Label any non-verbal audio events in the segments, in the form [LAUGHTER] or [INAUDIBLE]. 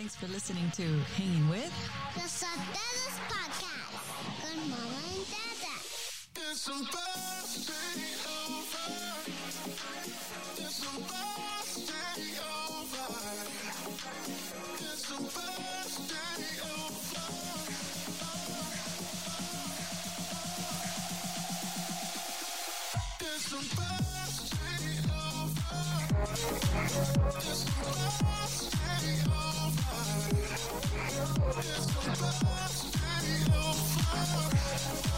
Thanks for listening to Hanging With. The Sotelos Podcast con Mama and Dada. It's supposed to be over. It's supposed to be over. It's supposed to be over. It's supposed to be over. It's supposed to be over.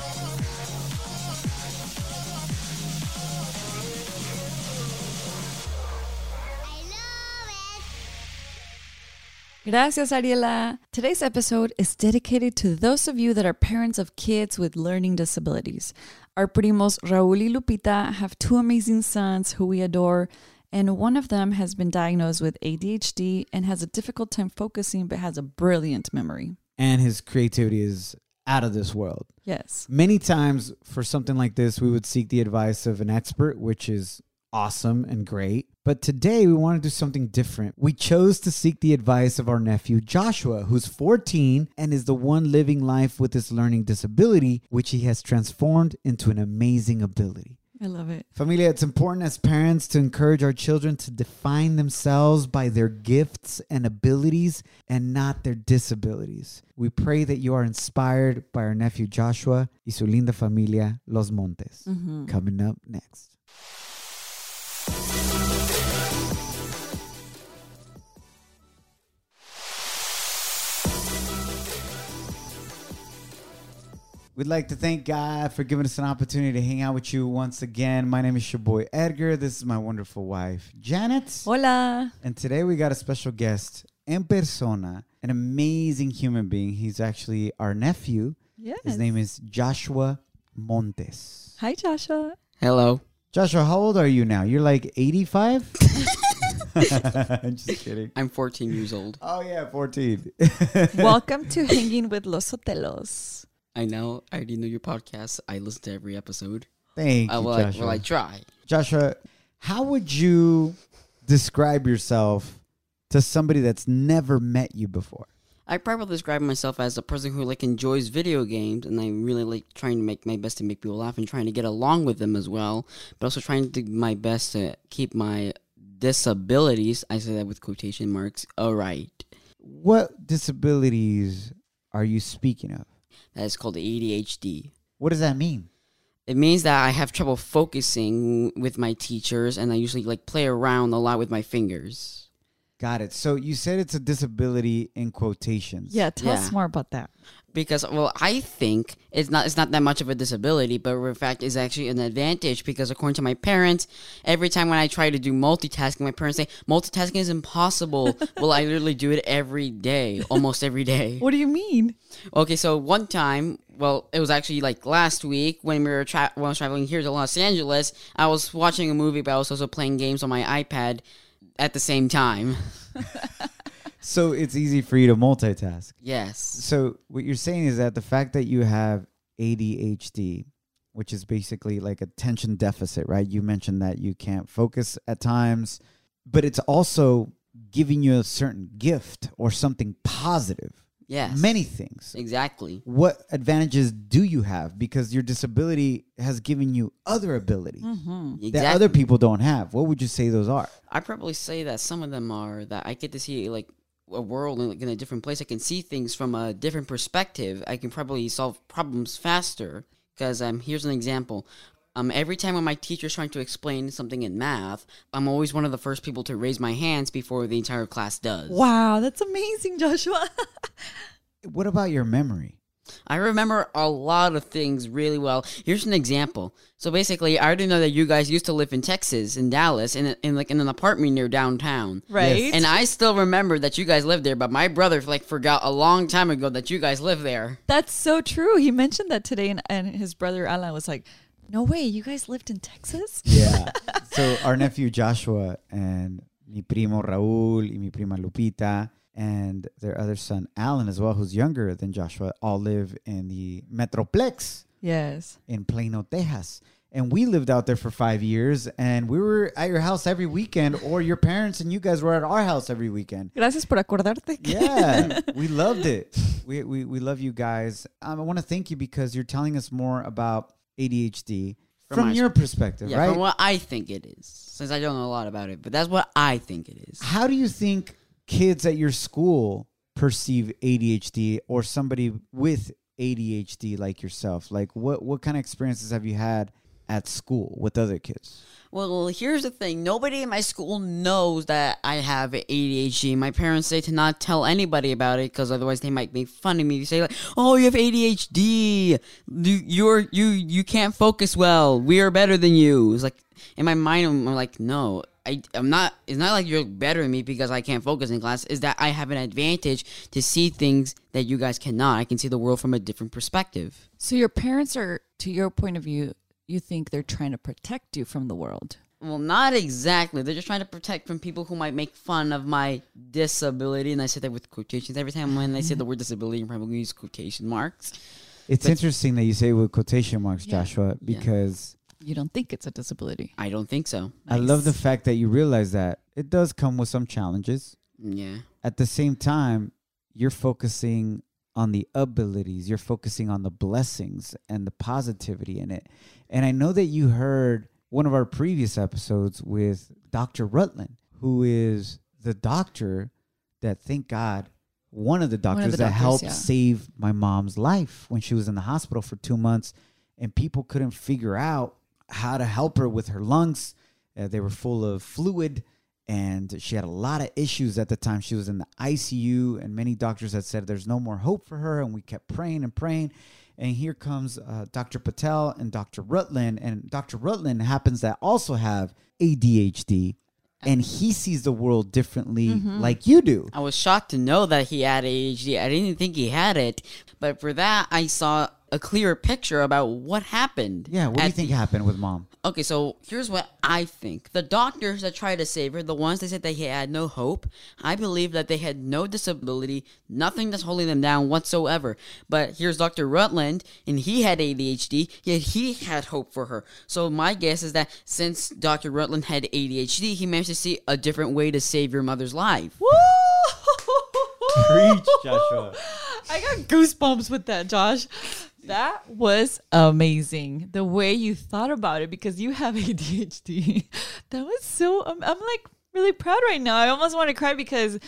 Gracias, Ariela. Today's episode is dedicated to those of you that are parents of kids with learning disabilities. Our primos Raul y Lupita have two amazing sons who we adore, and one of them has been diagnosed with ADHD and has a difficult time focusing but has a brilliant memory. and his creativity is out of this world. Yes. Many times for something like this, we would seek the advice of an expert, which is awesome and great. But today we want to do something different. We chose to seek the advice of our nephew Joshua, who's 14 and is the one living life with this learning disability, which he has transformed into an amazing ability. I love it. Familia, it's important as parents to encourage our children to define themselves by their gifts and abilities and not their disabilities. We pray that you are inspired by our nephew Joshua y su linda familia, Los Montes. Mm-hmm. Coming up next. We'd like to thank God for giving us an opportunity to hang out with you once again. My name is your boy Edgar. This is my wonderful wife, Janet. Hola. And today we got a special guest in persona, an amazing human being. He's actually our nephew. Yes. His name is Joshua Montes. Hi, Joshua. Hello. Joshua, how old are you now? You're like 85? [LAUGHS] [LAUGHS] I'm just kidding. I'm 14 years old. Oh, yeah, 14. Welcome [LAUGHS] to Hanging with Los Sotelos. I know. I already know your podcast. I listen to every episode. Thank uh, I you, I, Joshua. well, I try. Joshua, how would you describe yourself to somebody that's never met you before? I probably describe myself as a person who like enjoys video games, and I really like trying to make my best to make people laugh and trying to get along with them as well, but also trying to do my best to keep my disabilities. I say that with quotation marks. All right. What disabilities are you speaking of? That is called ADHD. What does that mean? It means that I have trouble focusing with my teachers, and I usually like play around a lot with my fingers. Got it. So you said it's a disability in quotations. Yeah, tell Yeah. us more about that. because well i think it's not it's not that much of a disability but in fact is actually an advantage because according to my parents every time when i try to do multitasking my parents say multitasking is impossible [LAUGHS] well i literally do it every day almost every day What do you mean? okay so one time well it was actually like last week when we were tra- when I was traveling here to los angeles i was watching a movie but i was also playing games on my ipad at the same time [LAUGHS] So it's easy for you to multitask. yes So what you're saying is that the fact that you have ADHD, which is basically like attention deficit, right? You mentioned that you can't focus at times, but it's also giving you a certain gift or something positive. Yes Many things. exactly What advantages do you have? Because your disability has given you other abilities exactly that other people don't have. What would you say those are? I'd probably say that some of them are that I get to see like a world in, like, in a different place. I can see things from a different perspective. I can probably solve problems faster because um, here's an example. Um, every time when my teacher's trying to explain something in math, I'm always one of the first people to raise my hands before the entire class does. Wow, that's amazing, Joshua. [LAUGHS] What about your memory? I remember a lot of things really well. Here's an example. So basically, I already know that you guys used to live in Texas, in Dallas, in, in like in an apartment near downtown. right? And I still remember that you guys lived there, but my brother like forgot a long time ago that you guys lived there. That's so true. He mentioned that today, and, and his brother Alan was like, "No way, you guys lived in Texas." Yeah. [LAUGHS] so our nephew Joshua and mi primo Raúl y mi prima Lupita and their other son Alan as well, who's younger than Joshua, all live in the Metroplex Yes. in Plano, Texas. And we lived out there for five years, and we were at your house every weekend, or your parents and you guys were at our house every weekend. Gracias por acordarte. Yeah, [LAUGHS] we loved it. We, we, we love you guys. Um, I want to thank you because you're telling us more about ADHD From from, your perspective, Yeah, right? from what I think it is, since I don't know a lot about it, but that's what I think it is. How do you think kids at your school perceive ADHD or somebody with ADHD like yourself? Like what what kind of experiences have you had at school with other kids? Well, here's the thing. Nobody in my school knows that I have ADHD. My parents say to not tell anybody about it because otherwise they might make fun of me. They say like, "Oh, you have ADHD. You, you're you you can't focus well. We are better than you." It's like in my mind, I'm, I'm like, no. I, I'm not. It's not like you're better than me because I can't focus in class. Is that I have an advantage to see things that you guys cannot. I can see the world from a different perspective. So your parents are, to your point of view, you think they're trying to protect you from the world. Well, not exactly. They're just trying to protect from people who might make fun of my disability, and I say that with quotations. Every time when I say the word disability, I'm probably going to use quotation marks. It's But- interesting that you say with quotation marks, Yeah. Joshua, because You don't think it's a disability. I don't think so. I love the fact that you realize that it does come with some challenges. Yeah. At the same time, you're focusing on the abilities, you're focusing on the blessings and the positivity in it. And I know that you heard one of our previous episodes with Dr. Rutland, who is the doctor that, thank God, one of the of doctors that helped yeah. save my mom's life when she was in the hospital for two months and people couldn't figure out how to help her with her lungs. Uh, they were full of fluid and she had a lot of issues at the time. She was in the ICU, and many doctors had said there's no more hope for her. And we kept praying and praying. And here comes uh, Dr. Patel and Dr. Rutland. And Dr. Rutland happens to also have ADHD, and he sees the world differently Mm-hmm. like you do. I was shocked to know that he had ADHD. I didn't think he had it, but for that, I saw a clearer picture about what happened. Yeah, what do you think the- happened with mom? Okay, so here's what I think. The doctors that tried to save her, the ones that said that he had no hope, I believe that they had no disability, nothing that's holding them down whatsoever. But here's Dr. Rutland, and he had ADHD, yet he had hope for her. So my guess is that since Dr. Rutland had ADHD, he managed to see a different way to save your mother's life. Preach, Joshua. [LAUGHS] I got goosebumps with that, Josh. That was amazing. The way you thought about it because you have [LAUGHS] ADHD. That was so, I'm, I'm like really proud right now. I almost want to cry because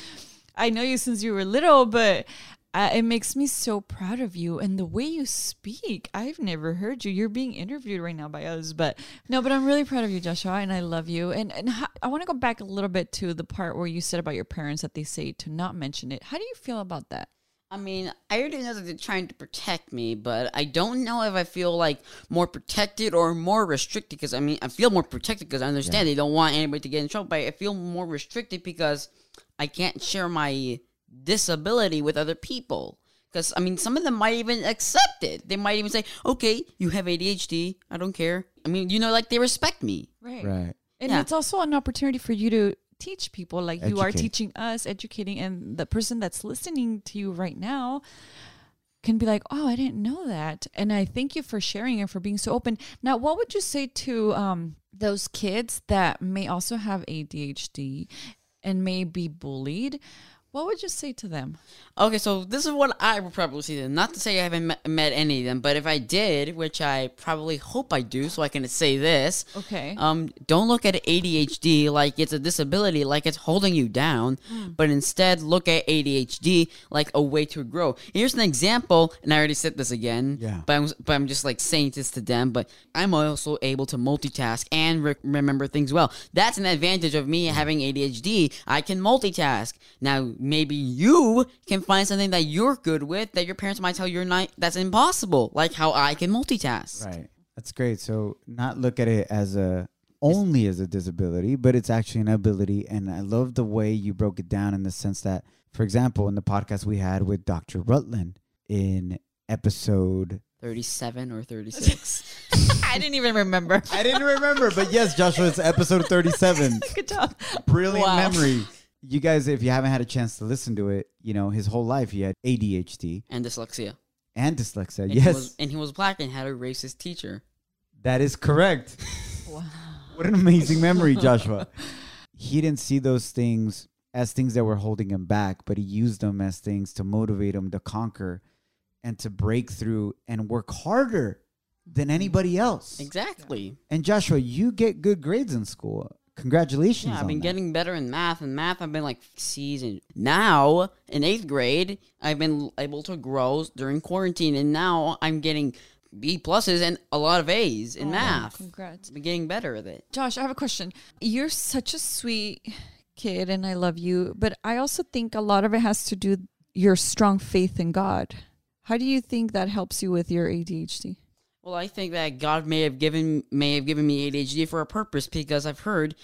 I know you since you were little, but uh, it makes me so proud of you and the way you speak. I've never heard you. You're being interviewed right now by us, but no, but I'm really proud of you, Joshua, and I love you. And and how, I want to go back a little bit to the part where you said about your parents that they say to not mention it. How do you feel about that? I mean, I already know that they're trying to protect me, but I don't know if I feel like more protected or more restricted. Because I mean, I feel more protected because I understand they don't want anybody to get in trouble, but I feel more restricted because I can't share my disability with other people. Because I mean, some of them might even accept it. They might even say, "Okay, you have ADHD. I don't care." I mean, you know, like they respect me. Right. Right. And Yeah. it's also an opportunity for you to teach people like you are teaching us, educating, and the person that's listening to you right now can be like, oh, I didn't know that. And I thank you for sharing and for being so open. Now, what would you say to um, those kids that may also have ADHD and may be bullied? What would you say to them? Okay, so this is what I would probably say to them. Not to say I haven't met, met any of them, but if I did, which I probably hope I do, so I can say this. Okay. Um, don't look at ADHD like it's a disability, like it's holding you down, but instead look at ADHD like a way to grow. Here's an example, and I already said this again. Yeah. But I'm, but I'm just like saying this to them. But I'm also able to multitask and re- remember things well. That's an advantage of me having ADHD. I can multitask. Now maybe you can find something that you're good with that your parents might tell you you're not. That's impossible. Like how I can multitask. Right. That's great. So not look at it as a only as a disability, but it's actually an ability. And I love the way you broke it down in the sense that, for example, in the podcast we had with Dr. Rutland in episode 37 or 36. [LAUGHS] [LAUGHS] I didn't even remember. I didn't remember, but yes, Joshua, it's episode 37. [LAUGHS] Good job. Brilliant Wow. memory. You guys, if you haven't had a chance to listen to it, you know, his whole life he had ADHD and dyslexia. and dyslexia. And yes. He was, and he was black and had a racist teacher. That is correct. [LAUGHS] Wow. What an amazing memory, Joshua. He didn't see those things as things that were holding him back, but he used them as things to motivate him to conquer and to break through and work harder than mm-hmm. anybody else. Exactly. And Joshua, you get good grades in school. Congratulations. Yeah, I've on been that. getting better in math. and math, I've been like C's. And now, in eighth grade, I've been able to grow during quarantine. And now I'm getting B pluses and a lot of A's in Oh, math. Congrats. I've been getting better at it. Josh, I have a question. You're such a sweet kid and I love you, but I also think a lot of it has to do your strong faith in God. How do you think that helps you with your ADHD? Well, I think that God may have given may have given me ADHD for a purpose because I've heard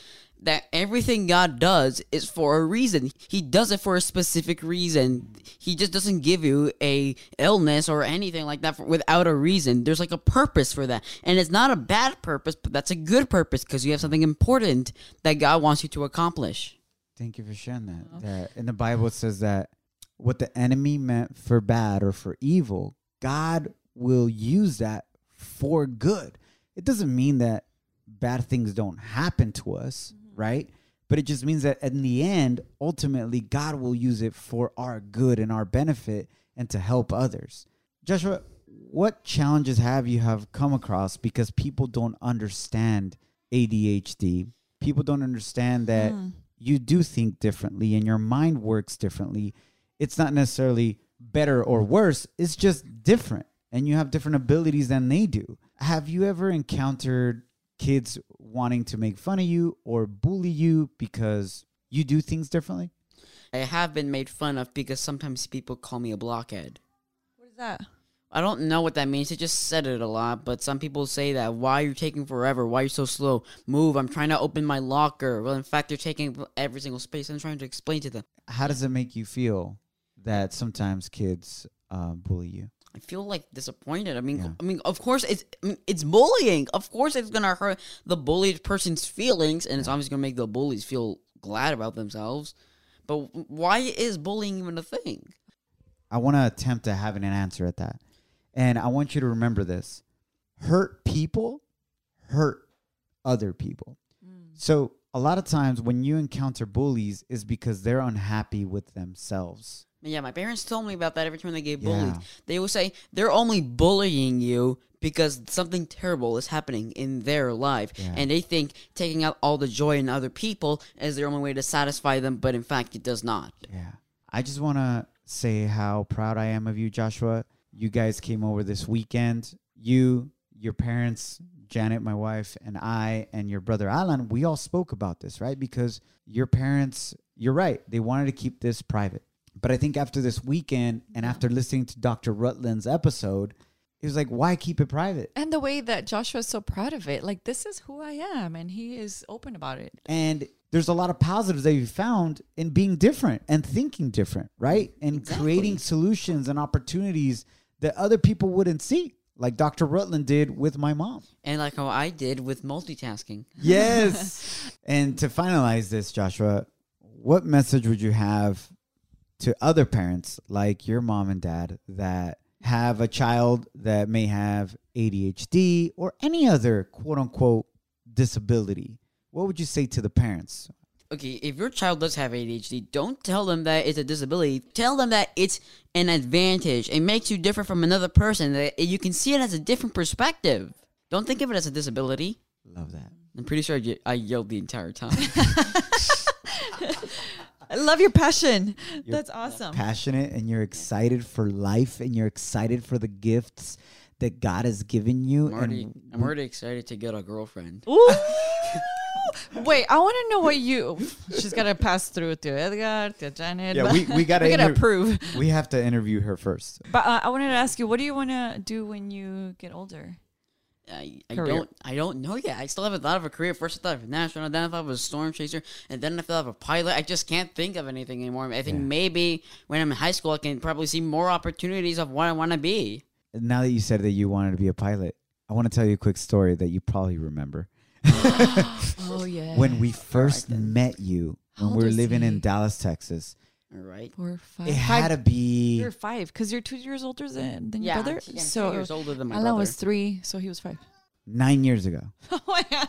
that everything God does is for a reason. He does it for a specific reason. He just doesn't give you a illness or anything like that for, without a reason. There's like a purpose for that. And it's not a bad purpose, but that's a good purpose because you have something important that God wants you to accomplish. Thank you for sharing that. Uh-huh. That in the Bible it says that what the enemy meant for bad or for evil, God will use that for good. It doesn't mean that bad things don't happen to us, mm-hmm. right? But it just means that in the end, ultimately, God will use it for our good and our benefit and to help others. Joshua, what challenges have you have come across because people don't understand ADHD? People don't understand that hmm. you do think differently and your mind works differently. It's not necessarily better or worse, it's just different and you have different abilities than they do. Have you ever encountered kids wanting to make fun of you or bully you because you do things differently? I have been made fun of because sometimes people call me a blockhead. What is that? I don't know what that means. They just said it a lot, but some people say that why you're taking forever, why you're so slow. Move, I'm trying to open my locker. Well, in fact, they're taking every single space. I'm trying to explain to them. How does it make you feel that sometimes kids uh, bully you? I feel like disappointed. I mean, Yeah. I mean, of course it's I mean, it's bullying. Of course, it's gonna hurt the bullied person's feelings, and it's obviously gonna make the bullies feel glad about themselves. But why is bullying even a thing? I want to attempt to having an answer at that. And I want you to remember this hurt people hurt other people. Mm. So, a lot of times when you encounter bullies is because they're unhappy with themselves. Yeah, my parents told me about that every time they get Yeah. bullied. They will say they're only bullying you because something terrible is happening in their life. Yeah. And they think taking out all the joy in other people is their only way to satisfy them, but in fact, it does not. Yeah. I just want to say how proud I am of you, Joshua. You guys came over this weekend. You, your parents, Janet, my wife, and I, and your brother Alan, we all spoke about this, right? Because your parents, you're right, they wanted to keep this private. But I think after this weekend and after listening to Dr. Rutland's episode, he was like, why keep it private? And the way that Joshua is so proud of it. Like, this is who I am. And he is open about it. And there's a lot of positives that you found in being different and thinking different, right? And Exactly. creating solutions and opportunities that other people wouldn't see, like Dr. Rutland did with my mom. And like how I did with multitasking. [LAUGHS] Yes. and to finalize this, Joshua, what message would you have to other parents like your mom and dad that have a child that may have ADHD or any other quote unquote disability? What would you say to the parents? Okay, if your child does have ADHD, don't tell them that it's a disability. Tell them that it's an advantage. It makes you different from another person. That you can see it as a different perspective. Don't think of it as a disability. Love that. I'm pretty sure I, ye- I yelled the entire time. [LAUGHS] I love your passion. That's awesome. passionate and you're excited for life and you're excited for the gifts that God has given you. I'm already, and I'm already excited to get a girlfriend. Ooh. [LAUGHS] Wait, I want to know what you. She's got to pass through to Edgar, to Janet. Yeah, we- we gotta we gotta inter- approve. we have to interview her first. But uh, I wanted to ask you, what do you want to do when you get older? I, I Career. don't I don't know yet. I still haven't thought of a career. First I thought of an astronaut, then I thought of a storm chaser, and then I thought of a pilot. I just can't think of anything anymore. I think Yeah. maybe when I'm in high school, I can probably see more opportunities of what I want to be. Now that you said that you wanted to be a pilot, I want to tell you a quick story that you probably remember. [GASPS] [LAUGHS] Oh yeah. When we first met you, when old we were was living in? Dallas, Texas, All right. four, five, it five- had to be. You're five because you're two years older than, than Yeah, your brother. yeah, I'm two so years older than my Alan brother. was three, so he was five. nine years ago. [LAUGHS] Oh my god.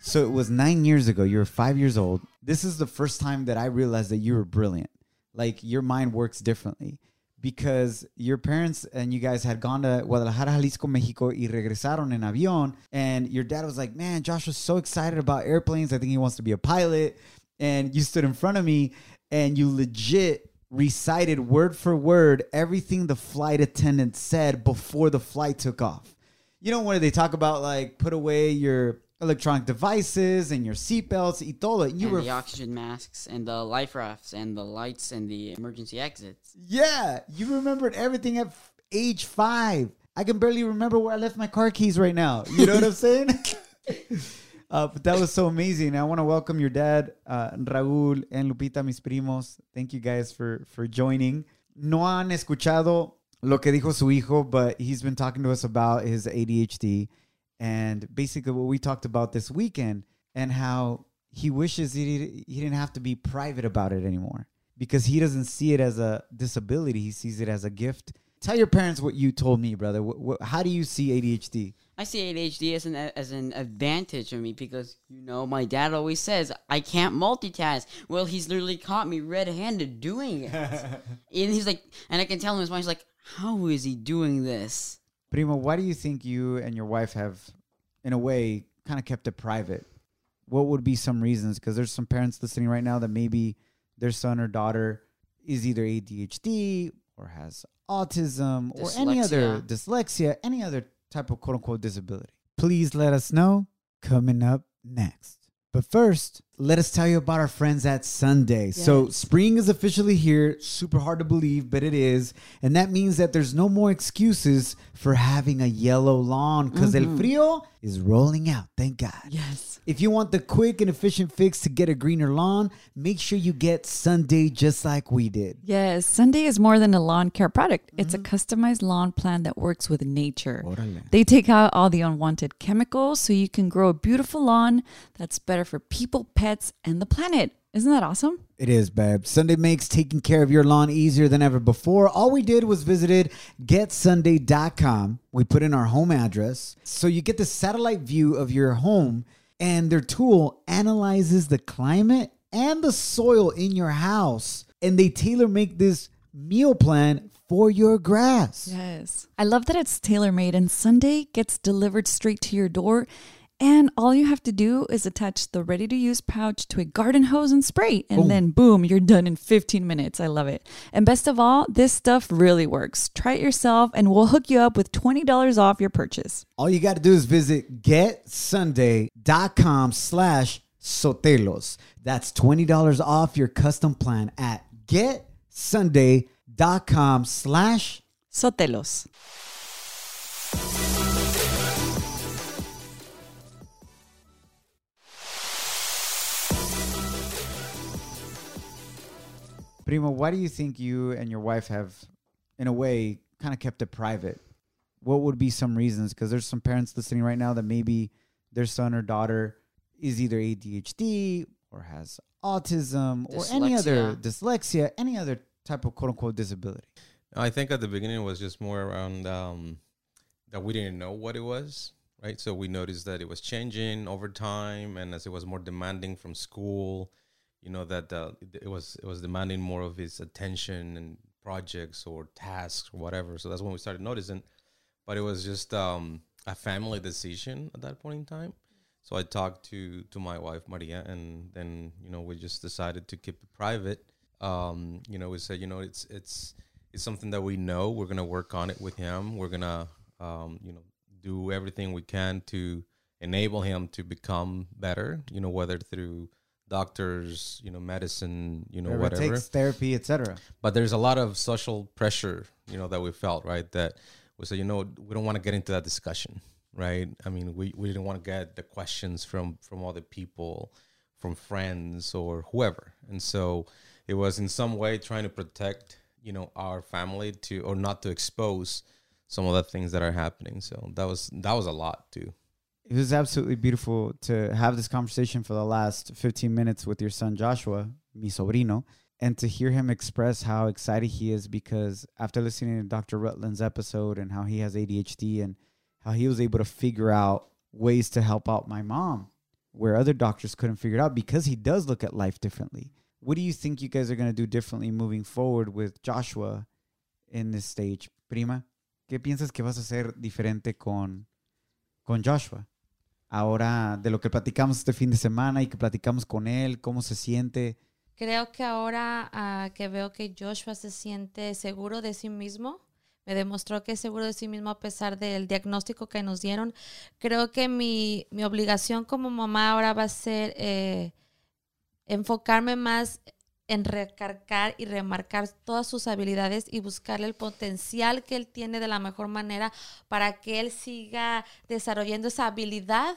So it was nine years ago. You were five years old. This is the first time that I realized that you were brilliant. Like your mind works differently because your parents and you guys had gone to Guadalajara, Jalisco, Mexico, y regresaron en avión. And your dad was like, "Man, Josh was so excited about airplanes. I think he wants to be a pilot." And you stood in front of me and you legit recited word for word everything the flight attendant said before the flight took off. You know when they talk about like put away your electronic devices and your seatbelts y todo. You and were the oxygen masks and the life rafts and the lights and the emergency exits. yeah, you remembered everything at f- age five. I can barely remember where I left my car keys right now. You know what I'm saying? [LAUGHS] Uh, but that was so amazing. I want to welcome your dad, uh, Raúl and Lupita, mis primos. Thank you guys for for joining. No han escuchado lo que dijo su hijo, but he's been talking to us about his ADHD and basically what we talked about this weekend and how he wishes he, he didn't have to be private about it anymore because he doesn't see it as a disability. He sees it as a gift. Tell your parents what you told me, brother. Wh- wh- how do you see ADHD? I see ADHD as an as an advantage for me because you know my dad always says I can't multitask. Well, he's literally caught me red-handed doing it, [LAUGHS] and he's like, and I can tell him his mind. He's like, how is he doing this? Primo, why do you think you and your wife have, in a way, kind of kept it private? What would be some reasons? Because there's some parents listening right now that maybe their son or daughter is either ADHD or has autism or any other dyslexia, any other type of quote unquote disability. Please let us know coming up next. But first, let us tell you about our friends at Sunday. So, spring is officially here. Super hard to believe, but it is. And that means that there's no more excuses for having a yellow lawn because el mm-hmm. frío is rolling out. Thank God. Yes. If you want the quick and efficient fix to get a greener lawn, make sure you get Sunday just like we did. Yes, Sunday is more than a lawn care product. It's a mm-hmm. customized lawn plan that works with nature. Órale. They take out all the unwanted chemicals so you can grow a beautiful lawn that's better for people, pets, and the planet. Isn't that awesome? It is, babe. Sunday makes taking care of your lawn easier than ever before. All we did was visited getsunday.com. We put in our home address. So you get the satellite view of your home, and their tool analyzes the climate and the soil in your house. And they tailor make this meal plan for your grass. Yes. I love that it's tailor made and Sunday gets delivered straight to your door. And all you have to do is attach the ready to use pouch to a garden hose and spray. And then boom, you're done in 15 minutes. I love it. And best of all, this stuff really works. Try it yourself and we'll hook you up with $20 off your purchase. All you got to do is visit getsunday.com slash sotelos. That's $20 off your custom plan at getsunday.com slash Sotelos. Primo, why do you think you and your wife have, in a way, kind of kept it private? What would be some reasons? Because there's some parents listening right now that maybe their son or daughter is either ADHD or has autism or any other dyslexia, any other type of quote unquote disability. I think at the beginning it was just more around um, that we didn't know what it was, right? So we noticed that it was changing over time, and as it was more demanding from school, you know that uh, it was it was demanding more of his attention and projects or tasks or whatever. So that's when we started noticing. But it was just um, a family decision at that point in time. So I talked to to my wife Maria, and then you know we just decided to keep it private. Um, you know, we said you know it's it's it's something that we know we're gonna work on it with him. We're gonna um, you know do everything we can to enable him to become better. You know, whether through doctors, you know, medicine, you know, Whatever takes, therapy, etc. but there's a lot of social pressure you know that we felt right that we said you know we don't want to get into that discussion right? I mean we, we didn't want to get the questions from from other people from friends or whoever. And so it was in some way trying to protect you know our family to or not to expose some of the things that are happening. So that was that was a lot too It was absolutely beautiful to have this conversation for the last 15 minutes with your son Joshua, mi sobrino, and to hear him express how excited he is because after listening to Dr. Rutland's episode and how he has ADHD and how he was able to figure out ways to help out my mom where other doctors couldn't figure it out because he does look at life differently. What do you think you guys are going to do differently moving forward with Joshua in this stage? Prima, ¿qué piensas que vas a hacer diferente con, con Joshua? Ahora, de lo que platicamos este fin de semana y que platicamos con él, cómo se siente. Creo que ahora ah, que veo que Joshua se siente seguro de sí mismo, me demostró que es seguro de sí mismo a pesar del diagnóstico que nos dieron. Creo que mi, mi obligación como mamá ahora va a ser eh, enfocarme más en recargar y remarcar todas sus habilidades y buscarle el potencial que él tiene de la mejor manera para que él siga desarrollando esa habilidad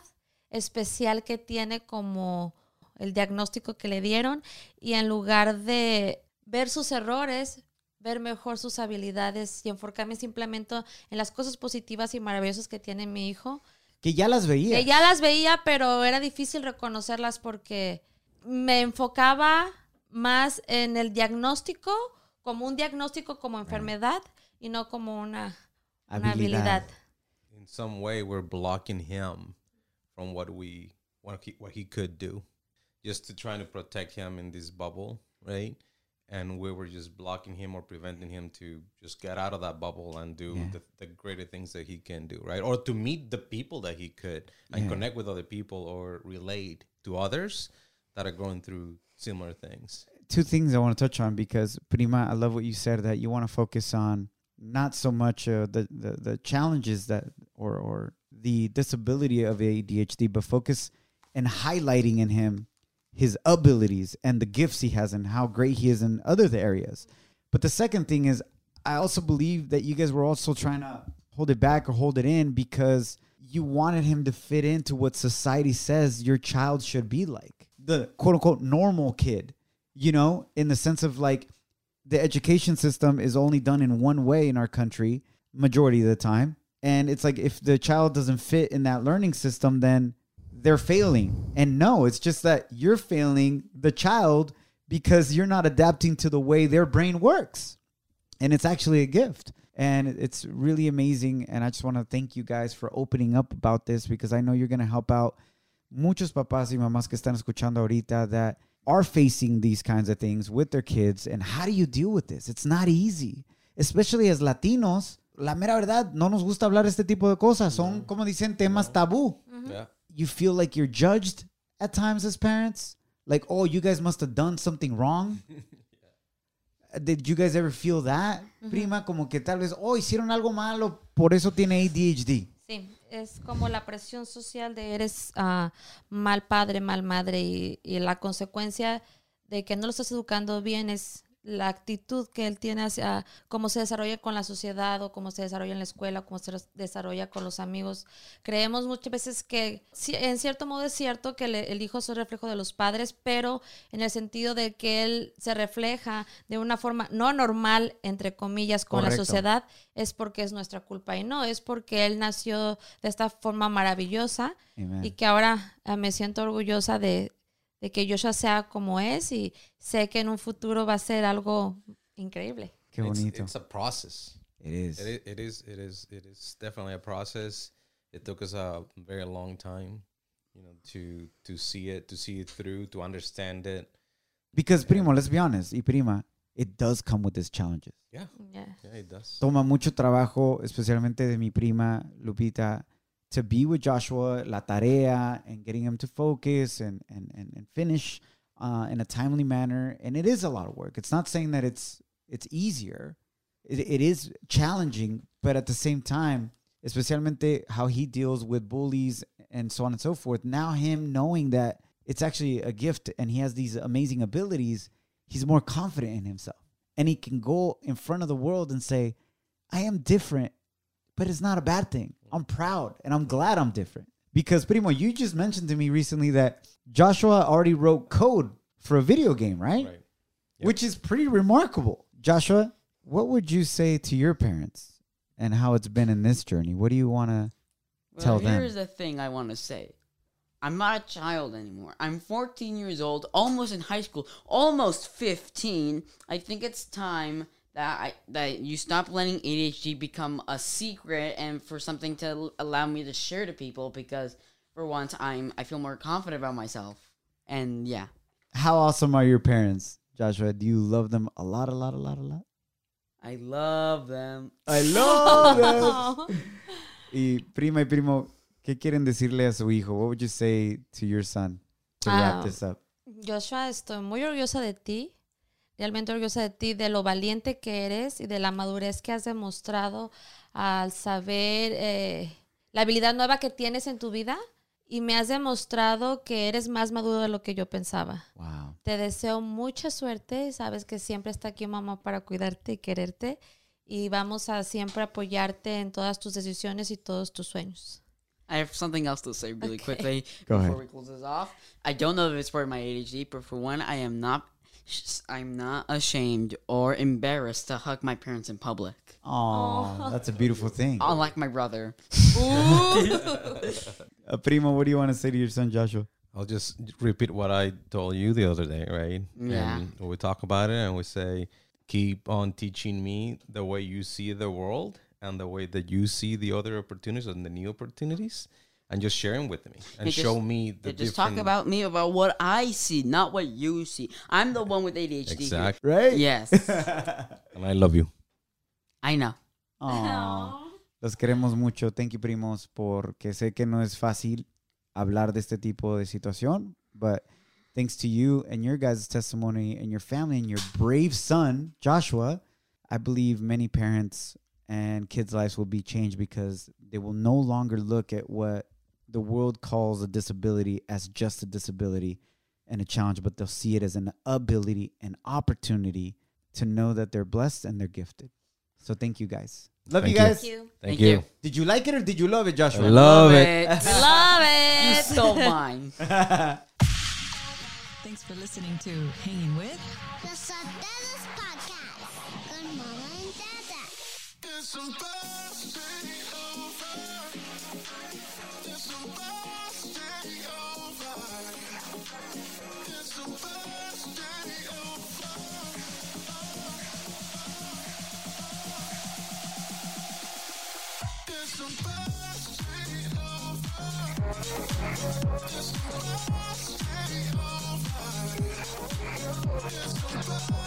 especial que tiene como el diagnóstico que le dieron y en lugar de ver sus errores, ver mejor sus habilidades y enfocarme simplemente en las cosas positivas y maravillosas que tiene mi hijo. Que ya las veía. Que ya las veía, pero era difícil reconocerlas porque me enfocaba más en el diagnóstico como un diagnóstico como enfermedad y no como una, una Habilidad. habilidad. In some way, we're blocking him from what we what he, what he could do, just to trying to protect him in this bubble, right? And we were just blocking him or preventing him to just get out of that bubble and do Yeah. the, the greater things that he can do, right? Or to meet the people that he could and Yeah. connect with other people or relate to others that are going through similar things. two things I want to touch on because Prima, I love what you said that you want to focus on not so much uh, the, the the challenges that or or the disability of ADHD, but focus and highlighting in him his abilities and the gifts he has and how great he is in other areas. But the second thing is, I also believe that you guys were also trying to hold it back or hold it in because you wanted him to fit into what society says your child should be like the quote unquote normal kid, you know, in the sense of like the education system is only done in one way in our country, majority of the time. And it's like if the child doesn't fit in that learning system, then they're failing. And no, it's just that you're failing the child because you're not adapting to the way their brain works. And it's actually a gift. And it's really amazing. And I just want to thank you guys for opening up about this because I know you're going to help out muchos papás y mamás que están escuchando ahorita that are facing these kinds of things with their kids. And how do you deal with this? It's not easy, especially as Latinos. La mera verdad, no nos gusta hablar este tipo de cosas. Son, como dicen, temas tabú. Yeah. You feel like you're judged at times as parents. Like, oh, you guys must have done something wrong. [LAUGHS] Did you guys ever feel that, prima? Como que tal vez, oh, hicieron algo malo, por eso tiene ADHD. Sí, es como la presión social de eres ah, mal padre, mal madre y, y la consecuencia de que no lo estás educando bien es la actitud que él tiene hacia cómo se desarrolla con la sociedad o cómo se desarrolla en la escuela, cómo se desarrolla con los amigos. Creemos muchas veces que en cierto modo es cierto que el hijo es un reflejo de los padres, pero en el sentido de que él se refleja de una forma no normal, entre comillas, con Correcto. la sociedad, es porque es nuestra culpa y no, es porque él nació de esta forma maravillosa Amen. y que ahora ah, me siento orgullosa de, de que Joshua sea como es y sé que en un futuro va a ser algo increíble. Qué It's- bonito. It's, a process. it is. It is, it is it is it is definitely a process. It took us a very long time, you know, to to see it, to see it through, to understand it. Because, primo, let's be honest, y prima, it does come with its challenges. Yeah, Yeah. yeah, it does. Toma mucho trabajo, especialmente de mi prima Lupita, to be with Joshua, la tarea, and getting him to focus and, and, and, and finish uh, in a timely manner. And it is a lot of work. It's not saying that it's it's easier. It, it is challenging, but at the same time, especialmente how he deals with bullies and so on and so forth. Now him knowing that it's actually a gift and he has these amazing abilities, he's more confident in himself. And he can go in front of the world and say, I am different, but it's not a bad thing. I'm proud and I'm glad I'm different. Because Primo, you just mentioned to me recently that Joshua already wrote code for a video game, right? Right. Yep. Which is pretty remarkable. Joshua, what would you say to your parents and how it's been in this journey? What do you want to Well, Tell them. here's the thing I want to say. I'm not a child anymore. I'm 14 years old, almost in high school, almost 15. I think it's time that I that you stop letting ADHD become a secret and for something to allow me to share to people because for once I'm I feel more confident about myself. And yeah. How awesome are your parents, Joshua? Do you love them a lot, a lot, a lot, a lot? I love them. I love them. [LAUGHS] y prima y primo, ¿qué quieren decirle a su hijo? What would you say to your son to wrap Ah. this up? Joshua, estoy muy orgullosa de ti, realmente orgullosa de ti, de lo valiente que eres y de la madurez que has demostrado al saber eh, la habilidad nueva que tienes en tu vida y me has demostrado que eres más maduro de lo que yo pensaba. Wow. Te deseo mucha suerte, sabes que siempre está aquí mamá para cuidarte y quererte y vamos a siempre apoyarte en todas tus decisiones y todos tus sueños. I have something else to say really Okay. quickly Go before ahead. we close this off. I don't know if it's for my ADHD, but for one, I am not I'm not ashamed or embarrassed to hug my parents in public. Oh, that's a beautiful thing. Unlike my brother. [LAUGHS] Uh, primo, what do you want to say to your son, Joshua? I'll just repeat what I told you the other day, right? Yeah. And we talk about it and we say, keep on teaching me the way you see the world and the way that you see the other opportunities and the new opportunities and just share sharing with me and Yeah, just- show me the Yeah, just talk about me about what I see, not what you see. I'm the one with ADHD. here. Exactly. Right? Yes, [LAUGHS] And I love you. I know. Aw. [LAUGHS] Los queremos mucho. Thank you, primos, porque sé que no es fácil hablar de este tipo de situación, but thanks to you and your guys' testimony and your family and your brave son, Joshua, I believe many parents and kids' lives will be changed because they will no longer look at what the world calls a disability as just a disability and a challenge, but they'll see it as an ability, an opportunity to know that they're blessed and they're gifted. So thank you guys. Love Thank you you. guys. Thank you. Thank, Thank you. you. Did you like it or did you love it, Joshua? I Joshua? love it. I [LAUGHS] love it. You it. stole mine. [LAUGHS] Thanks for listening to Hanging With. The Sotelos Podcast con Mama and Dada. It's supposed